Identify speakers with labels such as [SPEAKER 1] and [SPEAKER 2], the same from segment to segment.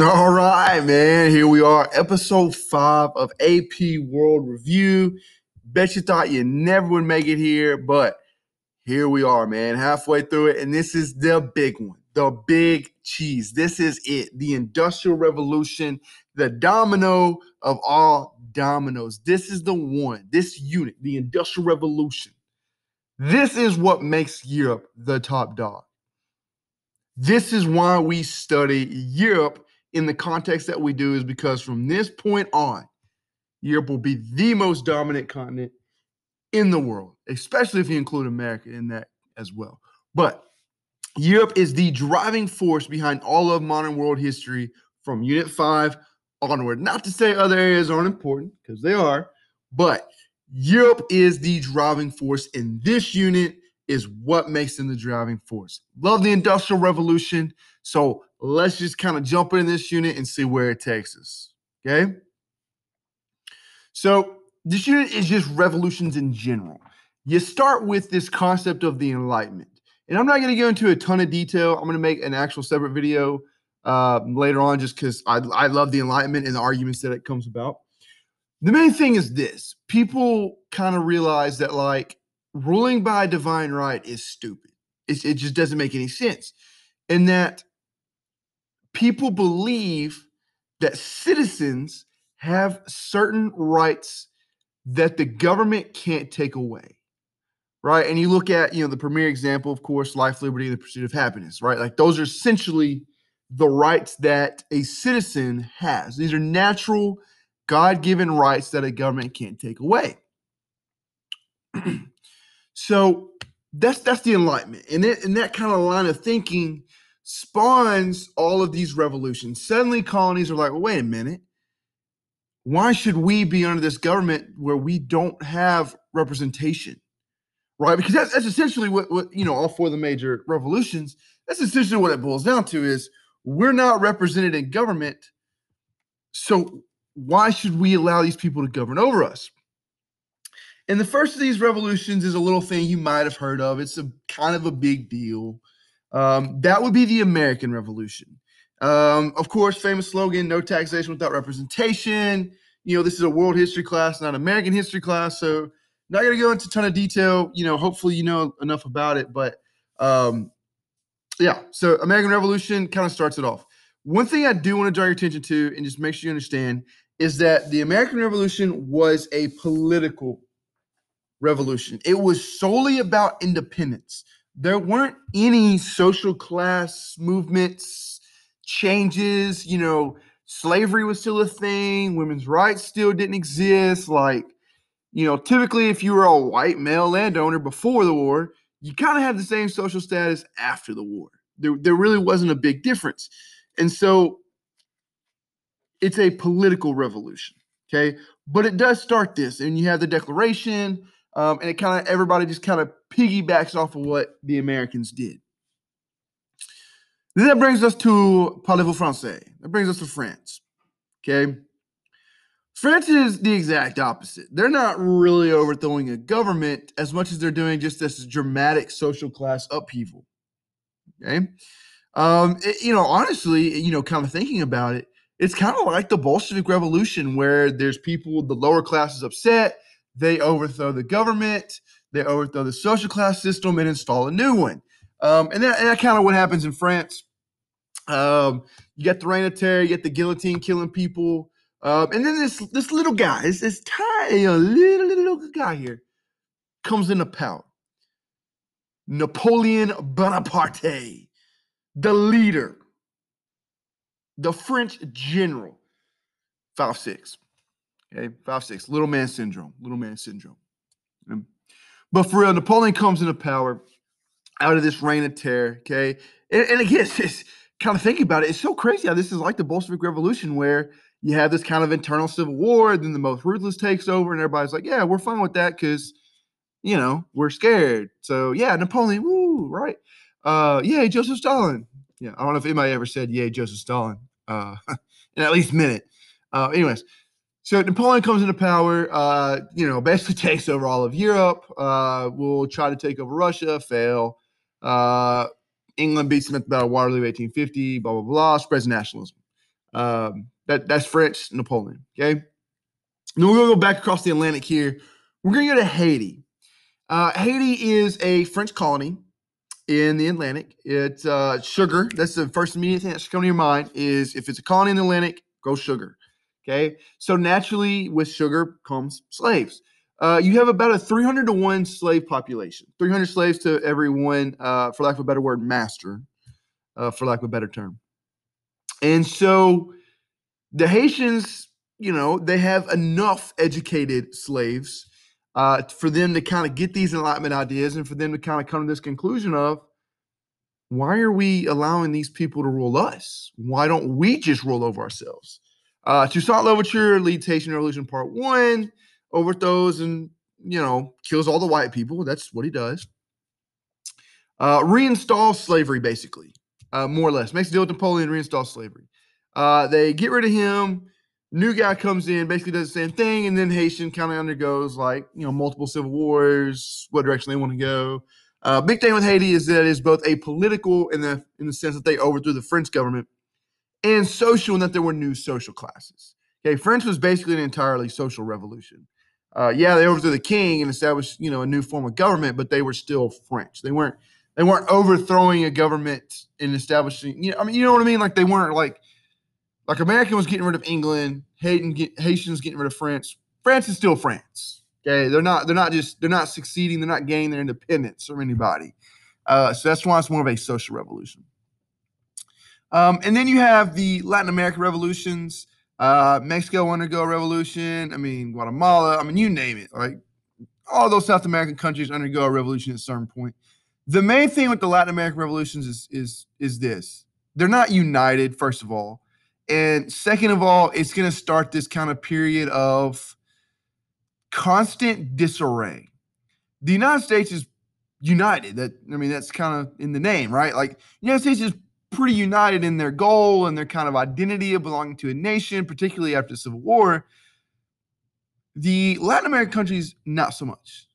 [SPEAKER 1] All right, man. Here we are, episode five of AP World Review. Bet you thought you never would make it here, but here we are, man. Halfway through it, and this is the big one, the big cheese. This is it, the Industrial Revolution, the domino of all dominoes. This is the one, this unit, the Industrial Revolution. This is what makes Europe the top dog. This is why we study Europe in the context that we do, is because from this point on, Europe will be the most dominant continent in the world, especially if you include America in that as well. But Europe is the driving force behind all of modern world history from Unit 5 onward. Not to say other areas aren't important, because they are, but Europe is the driving force, and this unit is what makes them the driving force. Love the Industrial Revolution. So let's just kind of jump in this unit and see where it takes us. Okay. So this unit is just revolutions in general. You start with this concept of the Enlightenment. And I'm not going to go into a ton of detail. I'm going to make an actual separate video uh, later on just because I, I love the Enlightenment and the arguments that it comes about. The main thing is this people kind of realize that, like, ruling by divine right is stupid. It's, it just doesn't make any sense. And that people believe that citizens have certain rights that the government can't take away. Right. And you look at, you know, the premier example, of course, life, liberty, and the pursuit of happiness, right? Like those are essentially the rights that a citizen has. These are natural, God given rights that a government can't take away. So that's that's the enlightenment, and it, and that kind of line of thinking spawns all of these revolutions. Suddenly, colonies are like, well, wait a minute, why should we be under this government where we don't have representation, right? Because that's, that's essentially what what you know all four of the major revolutions. That's essentially what it boils down to: is we're not represented in government, so why should we allow these people to govern over us? And the first of these revolutions is a little thing you might have heard of. It's a kind of a big deal. Um, that would be the American Revolution. Um, of course, famous slogan: "No taxation without representation." You know, this is a world history class, not American history class, so not going to go into a ton of detail. You know, hopefully you know enough about it, but um, yeah. So American Revolution kind of starts it off. One thing I do want to draw your attention to, and just make sure you understand, is that the American Revolution was a political revolution. It was solely about independence. There weren't any social class movements, changes, you know, slavery was still a thing, women's rights still didn't exist. Like, you know, typically if you were a white male landowner before the war, you kind of had the same social status after the war. There, there really wasn't a big difference. And so it's a political revolution. Okay. But it does start this. And you have the Declaration, um, and it kind of everybody just kind of piggybacks off of what the Americans did. Then that brings us to Parlez-vous français? That brings us to France. Okay. France is the exact opposite. They're not really overthrowing a government as much as they're doing just this dramatic social class upheaval. Okay. Um, it, you know, honestly, you know, kind of thinking about it, it's kind of like the Bolshevik Revolution where there's people, the lower class is upset, they overthrow the government, they overthrow the social class system, and install a new one. Um, and that, that kind of what happens in France. Um, you get the reign of terror, you get the guillotine killing people, um, and then this this little guy, this, this tiny little, little little guy here, comes into power. Napoleon Bonaparte, the leader, the French general, five six. Okay, five six, little man syndrome, little man syndrome. But for real, Napoleon comes into power out of this reign of terror. Okay, and, and again, it's kind of thinking about it, it's so crazy how this is like the Bolshevik Revolution, where you have this kind of internal civil war, then the most ruthless takes over, and everybody's like, "Yeah, we're fine with that because, you know, we're scared." So yeah, Napoleon, woo, right? Uh, yay, Joseph Stalin. Yeah, I don't know if anybody ever said "Yay, Joseph Stalin," uh, in at least a minute. Uh, anyways, so Napoleon comes into power, uh, you know, basically takes over all of Europe. Uh, will try to take over Russia, fail. Uh, England beats him at the Battle of Waterloo, 1850. Blah blah blah. Spreads nationalism. Um, that that's French Napoleon. Okay. Then we're gonna go back across the Atlantic here. We're gonna go to Haiti. Uh, Haiti is a French colony in the Atlantic. It's uh, sugar. That's the first immediate thing that should come to your mind. Is if it's a colony in the Atlantic, go sugar. Okay. So naturally, with sugar comes slaves. Uh, you have about a 300 to 1 slave population, 300 slaves to every one, uh, for lack of a better word, master, uh, for lack of a better term. And so the Haitians, you know, they have enough educated slaves uh, for them to kind of get these enlightenment ideas and for them to kind of come to this conclusion of why are we allowing these people to rule us? Why don't we just rule over ourselves? Uh, Toussaint Louverture leads Haitian Revolution Part One overthrows and you know kills all the white people. That's what he does. Uh, reinstalls slavery, basically, uh, more or less. Makes a deal with Napoleon, reinstalls slavery. Uh, they get rid of him. New guy comes in, basically does the same thing, and then Haitian kind of undergoes like you know multiple civil wars, what direction they want to go. Uh, big thing with Haiti is that it is both a political in the in the sense that they overthrew the French government, and social in that there were new social classes. Okay, French was basically an entirely social revolution uh, yeah, they overthrew the king and established, you know, a new form of government, but they were still French. They weren't they weren't overthrowing a government and establishing. You know, I mean, you know what I mean? Like they weren't like like America was getting rid of England, get, Haitians getting rid of France. France is still France. Okay, they're not they're not just they're not succeeding. They're not gaining their independence from anybody. Uh, so that's why it's more of a social revolution. Um, and then you have the Latin American revolutions. Uh, Mexico undergo a revolution. I mean, Guatemala. I mean, you name it. Like all those South American countries undergo a revolution at certain point. The main thing with the Latin American revolutions is is is this: they're not united. First of all, and second of all, it's going to start this kind of period of constant disarray. The United States is united. That I mean, that's kind of in the name, right? Like United States is pretty united in their goal and their kind of identity of belonging to a nation, particularly after the Civil War. The Latin American countries, not so much.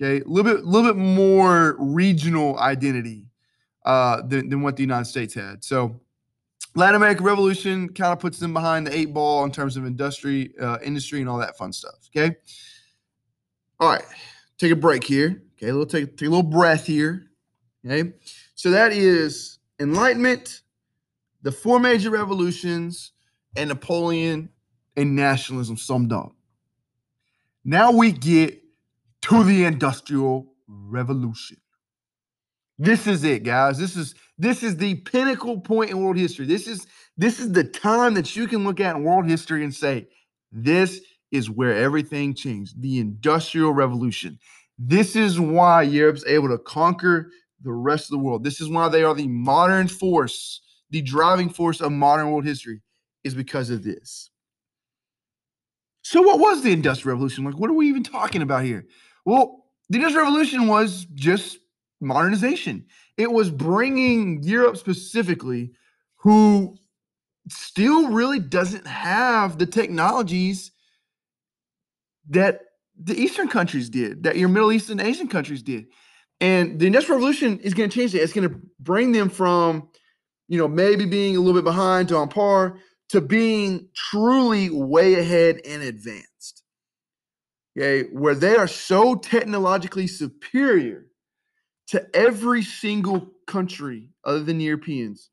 [SPEAKER 1] Okay, a little bit, a little bit more regional identity uh, than, than what the United States had. So, Latin American Revolution kind of puts them behind the eight ball in terms of industry, uh, industry, and all that fun stuff. Okay. All right, take a break here. Okay, a little take, take a little breath here. Okay, so that is Enlightenment, the four major revolutions, and Napoleon and nationalism summed up. Now we get to the Industrial Revolution. This is it, guys. This is this is the pinnacle point in world history. This is this is the time that you can look at in world history and say, this is where everything changed. The Industrial Revolution. This is why Europe's able to conquer the rest of the world. This is why they are the modern force, the driving force of modern world history, is because of this. So, what was the Industrial Revolution? Like, what are we even talking about here? Well, the Industrial Revolution was just modernization. It was bringing Europe specifically, who still really doesn't have the technologies that the Eastern countries did, that your Middle Eastern Asian countries did. And the Industrial Revolution is going to change that. It's going to bring them from, you know, maybe being a little bit behind to on par to being truly way ahead and advanced. Okay, where they are so technologically superior to every single country other than Europeans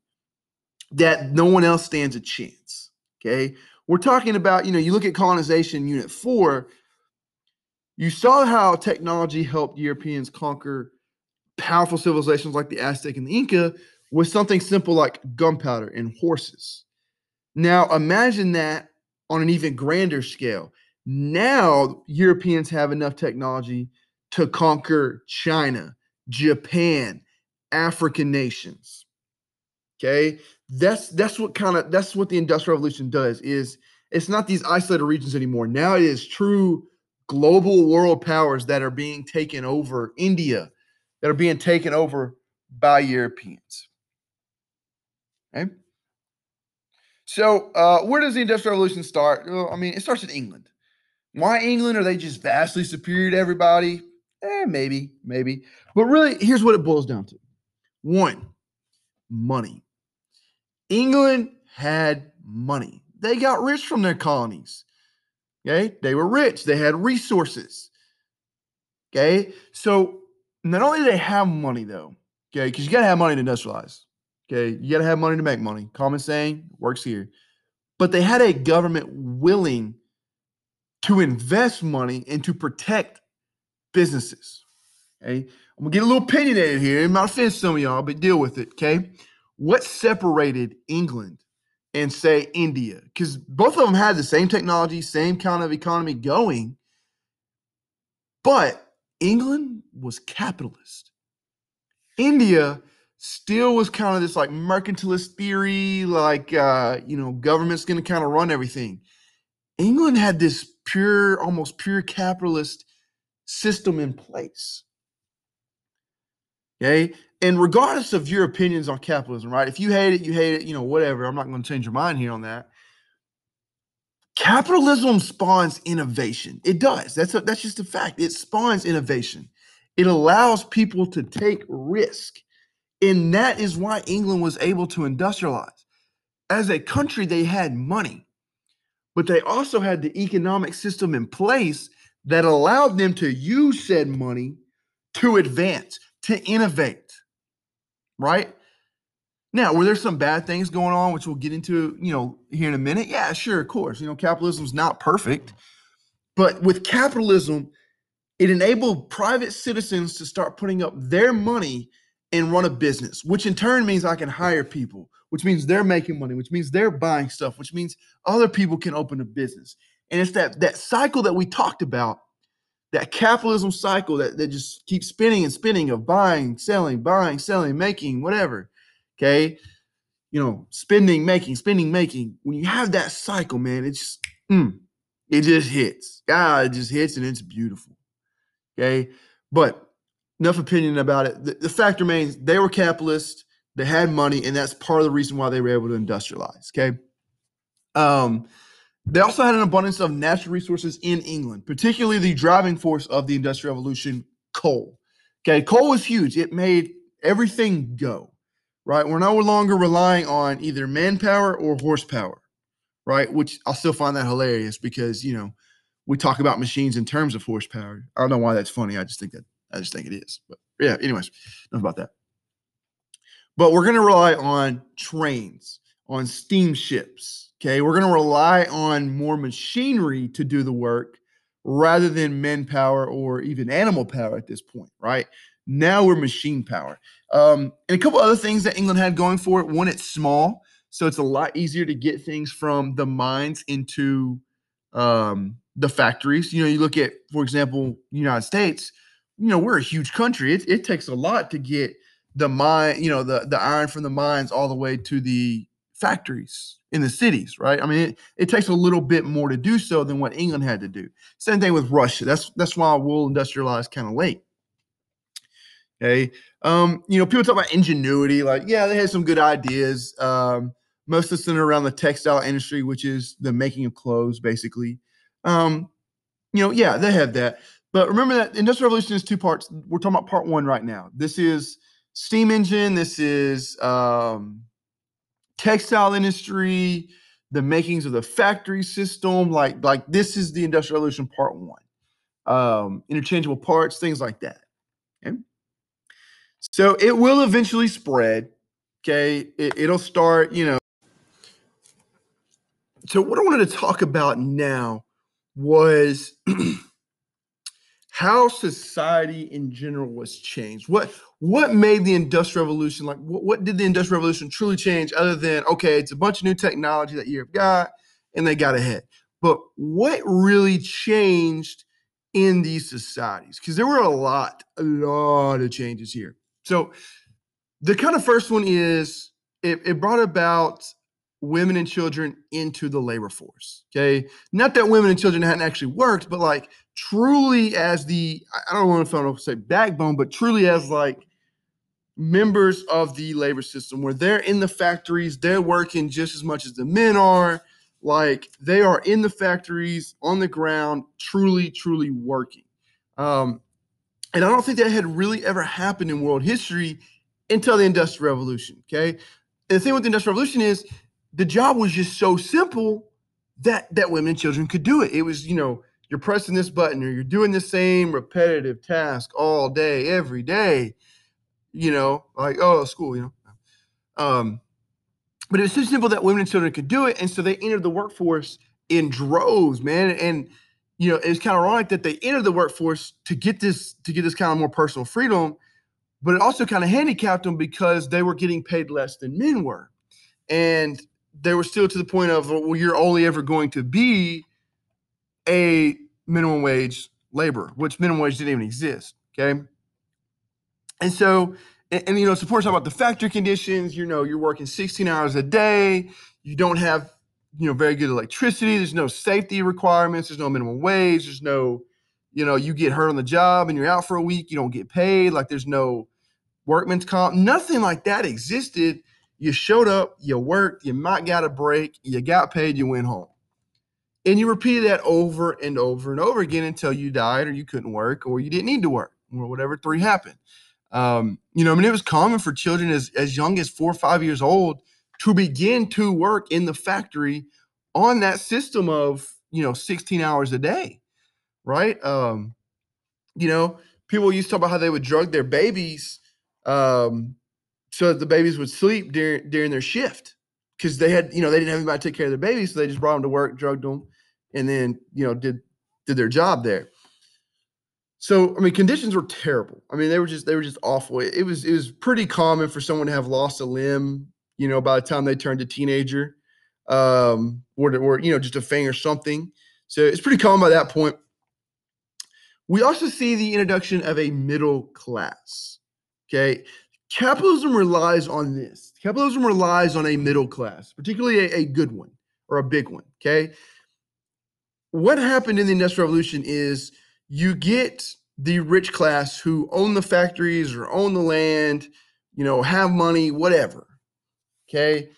[SPEAKER 1] that no one else stands a chance. Okay, we're talking about, you know, you look at colonization unit four, you saw how technology helped Europeans conquer powerful civilizations like the Aztec and the Inca with something simple like gunpowder and horses. Now, imagine that on an even grander scale. Now, Europeans have enough technology to conquer China, Japan, African nations. Okay? That's that's what kind of that's what the industrial revolution does is it's not these isolated regions anymore. Now it is true global world powers that are being taken over. India, that are being taken over by Europeans. Okay. So, uh, where does the Industrial Revolution start? Well, I mean, it starts in England. Why England? Are they just vastly superior to everybody? Eh, maybe, maybe. But really, here's what it boils down to one, money. England had money. They got rich from their colonies. Okay. They were rich, they had resources. Okay. So not only do they have money though, okay, because you got to have money to industrialize. Okay. You got to have money to make money. Common saying works here. But they had a government willing to invest money and to protect businesses. Okay. I'm gonna get a little opinionated here. It might offend some of y'all, but deal with it. Okay. What separated England and say India? Because both of them had the same technology, same kind of economy going, but England was capitalist. India still was kind of this like mercantilist theory, like uh, you know, government's gonna kind of run everything. England had this pure, almost pure capitalist system in place. Okay. And regardless of your opinions on capitalism, right? If you hate it, you hate it, you know, whatever. I'm not going to change your mind here on that. Capitalism spawns innovation. It does. That's a, that's just a fact. It spawns innovation. It allows people to take risk. And that is why England was able to industrialize. As a country, they had money, but they also had the economic system in place that allowed them to use said money to advance, to innovate, right? Now, were there some bad things going on, which we'll get into, you know, here in a minute? Yeah, sure, of course. You know, capitalism is not perfect, but with capitalism, it enabled private citizens to start putting up their money and run a business, which in turn means I can hire people, which means they're making money, which means they're buying stuff, which means other people can open a business. And it's that that cycle that we talked about that capitalism cycle that, that just keeps spinning and spinning of buying, selling, buying, selling, making, whatever. Okay. You know, spending, making, spending, making. When you have that cycle, man, it just mm, it just hits. God, it just hits and it's beautiful. Okay. But enough opinion about it. The, the fact remains they were capitalists, they had money, and that's part of the reason why they were able to industrialize. Okay. Um, they also had an abundance of natural resources in England, particularly the driving force of the Industrial Revolution coal. Okay, coal was huge. It made everything go, right? We're no longer relying on either manpower or horsepower, right? Which I still find that hilarious because, you know, we talk about machines in terms of horsepower. I don't know why that's funny. I just think that, I just think it is. But yeah, anyways, enough about that. But we're going to rely on trains, on steamships, Okay, we're going to rely on more machinery to do the work rather than manpower or even animal power at this point, right? Now we're machine power. Um, and a couple other things that England had going for it. One, it's small, so it's a lot easier to get things from the mines into um, the factories. You know, you look at, for example, United States. You know, we're a huge country. It, it takes a lot to get the mine, you know, the the iron from the mines all the way to the factories in the cities, right? I mean, it, it, takes a little bit more to do so than what England had to do. Same thing with Russia. That's that's why we'll industrialize kind of late. Okay. Um, you know, people talk about ingenuity, like, yeah, they had some good ideas. Um, mostly centered around the textile industry, which is the making of clothes, basically. Um, you know, yeah, they have that. But remember that industrial revolution is two parts. We're talking about part one right now. This is steam engine. This is um, textile industry, the makings of the factory system. Like, like this is the Industrial Revolution Part One. Um, interchangeable parts, things like that. Okay. So it will eventually spread. Okay. It, it'll start, you know. So what I wanted to talk about now was how society in general was changed. What what made the industrial revolution like what, what did the industrial revolution truly change other than okay, it's a bunch of new technology that you've got and they got ahead. But what really changed in these societies? Because there were a lot, a lot of changes here. So the kind of first one is it, it brought about women and children into the labor force. Okay. Not that women and children hadn't actually worked, but like truly as the, I don't want to say backbone, but truly as like members of the labor system where they're in the factories, they're working just as much as the men are. Like they are in the factories on the ground, truly, truly working. Um, and I don't think that had really ever happened in world history until the Industrial Revolution. Okay. And the thing with the Industrial Revolution is the job was just so simple that that women and children could do it. It was, you know, you're pressing this button or you're doing the same repetitive task all day, every day, you know, like, oh, school, you know. Um, but it was so simple that women and children could do it. And so they entered the workforce in droves, man. And you know, it's kind of ironic that they entered the workforce to get this to get this kind of more personal freedom, but it also kind of handicapped them because they were getting paid less than men were. And they were still to the point of well, you're only ever going to be a minimum wage labor, which minimum wage didn't even exist. Okay. And so, and, and you know, support talk about the factory conditions. You know, you're working 16 hours a day. You don't have, you know, very good electricity. There's no safety requirements. There's no minimum wage. There's no, you know, you get hurt on the job and you're out for a week. You don't get paid. Like there's no workman's comp. Nothing like that existed. You showed up, you worked, you might got a break, you got paid, you went home. And you repeated that over and over and over again until you died or you couldn't work or you didn't need to work or whatever three happened. Um, you know, I mean, it was common for children as, as young as four or five years old to begin to work in the factory on that system of, you know, 16 hours a day, right? Um, you know, people used to talk about how they would drug their babies um, so that the babies would sleep during during their shift because they had, you know, they didn't have anybody to take care of their babies, so they just brought them to work, drugged them, and then you know did did their job there. So I mean, conditions were terrible. I mean, they were just they were just awful. It, it was it was pretty common for someone to have lost a limb, you know, by the time they turned a teenager, um, or or you know just a fang or something. So it's pretty common by that point. We also see the introduction of a middle class. Okay, capitalism relies on this. Capitalism relies on a middle class, particularly a, a good one or a big one. Okay, what happened in the industrial revolution is you get the rich class who own the factories or own the land, you know, have money, whatever. Okay.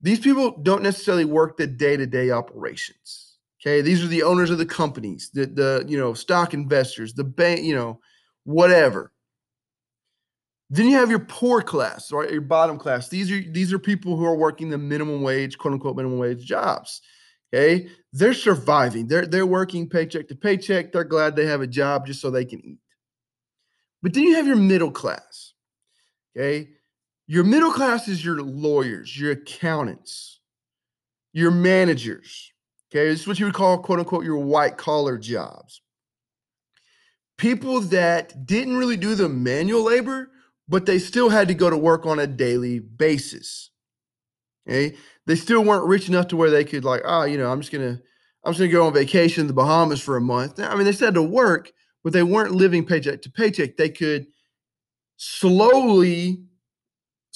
[SPEAKER 1] These people don't necessarily work the day-to-day operations. Okay. These are the owners of the companies, the the you know, stock investors, the bank, you know, whatever. Then you have your poor class, right? Your bottom class. These are these are people who are working the minimum wage, quote unquote minimum wage jobs. Okay. They're surviving. They're they're working paycheck to paycheck. They're glad they have a job just so they can eat. But then you have your middle class. Okay. Your middle class is your lawyers, your accountants, your managers. Okay. This is what you would call, quote unquote, your white collar jobs. People that didn't really do the manual labor, but they still had to go to work on a daily basis. Okay they still weren't rich enough to where they could like, ah, oh, you know, I'm just gonna, I'm just gonna go on vacation in the Bahamas for a month. I mean, they said to work, but they weren't living paycheck to paycheck. They could slowly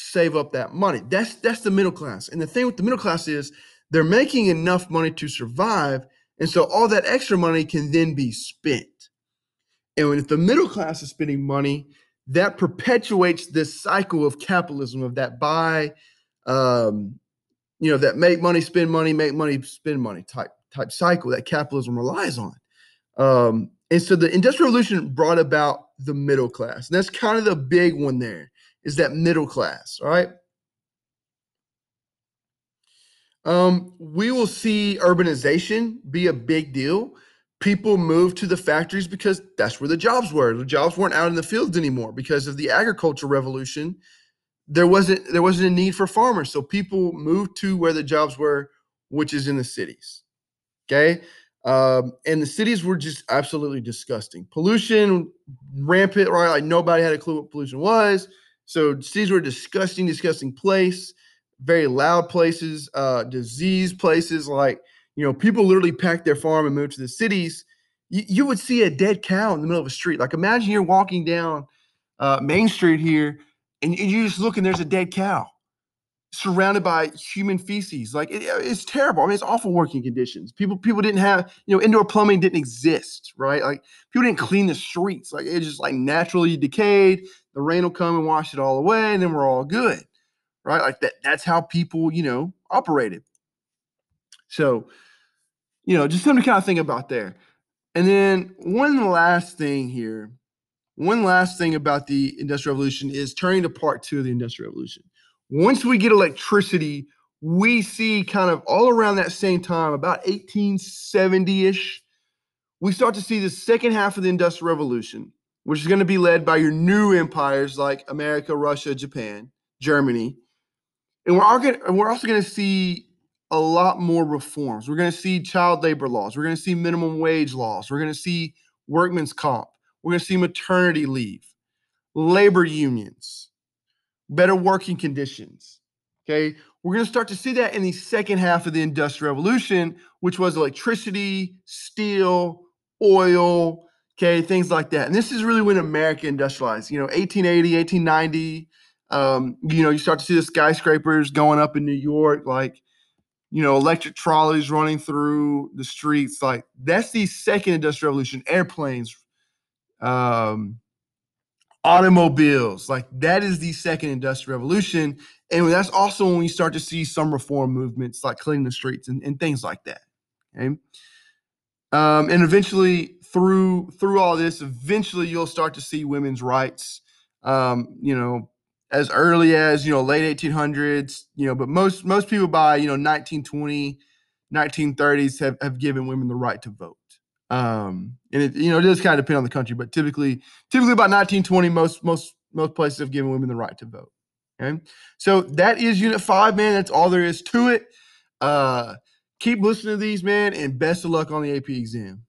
[SPEAKER 1] save up that money. That's that's the middle class. And the thing with the middle class is they're making enough money to survive, and so all that extra money can then be spent. And if the middle class is spending money, that perpetuates this cycle of capitalism of that buy um, you know, that make money, spend money, make money, spend money type type cycle that capitalism relies on. Um, and so the industrial revolution brought about the middle class. And that's kind of the big one there is that middle class, all right? Um, we will see urbanization be a big deal. People move to the factories because that's where the jobs were. The jobs weren't out in the fields anymore because of the agricultural revolution there wasn't there wasn't a need for farmers, so people moved to where the jobs were, which is in the cities. Okay, um, and the cities were just absolutely disgusting. Pollution rampant, right? Like nobody had a clue what pollution was. So cities were disgusting, disgusting place. Very loud places, uh, disease places. Like you know, people literally packed their farm and moved to the cities. You, you would see a dead cow in the middle of a street. Like imagine you're walking down uh, Main Street here and you just look and there's a dead cow surrounded by human feces. Like it, uh, it's terrible. I mean, it's awful working conditions. People people didn't have you know indoor plumbing didn't exist, right? Like people didn't clean the streets. Like it just like naturally decayed. The rain will come and wash it all away, and then we're all good, right? Like that. That's how people you know operated. So, you know, just something to kind of think about there. And then one last thing here one last thing about the Industrial Revolution is turning to part two of the Industrial Revolution. Once we get electricity, we see kind of all around that same time, about 1870 ish, we start to see the second half of the Industrial Revolution, which is going to be led by your new empires like America, Russia, Japan, Germany. And we're, also going to see a lot more reforms. We're going to see child labor laws. We're going to see minimum wage laws. We're going to see workman's comp. We're going to see maternity leave, labor unions, better working conditions. Okay. We're going to start to see that in the second half of the Industrial Revolution, which was electricity, steel, oil, okay, things like that. And this is really when America industrialized, you know, 1880, 1890. Um, you know, you start to see the skyscrapers going up in New York, like, you know, electric trolleys running through the streets. Like, that's the second industrial revolution, airplanes, um, automobiles. Like, that is the second industrial revolution. And that's also when we start to see some reform movements like cleaning the streets and, and things like that. Okay. Um, and eventually, through through all this, eventually you'll start to see women's rights. Um, you know, as early as you know late 1800s. You know, but most most people by you know 1920, 1930s have have given women the right to vote. Um, and it you know it does kind of depend on the country, but typically typically about 1920, most most most places have given women the right to vote. Okay, so that is Unit Five, man. That's all there is to it. Uh, keep listening to these, man, and best of luck on the AP exam.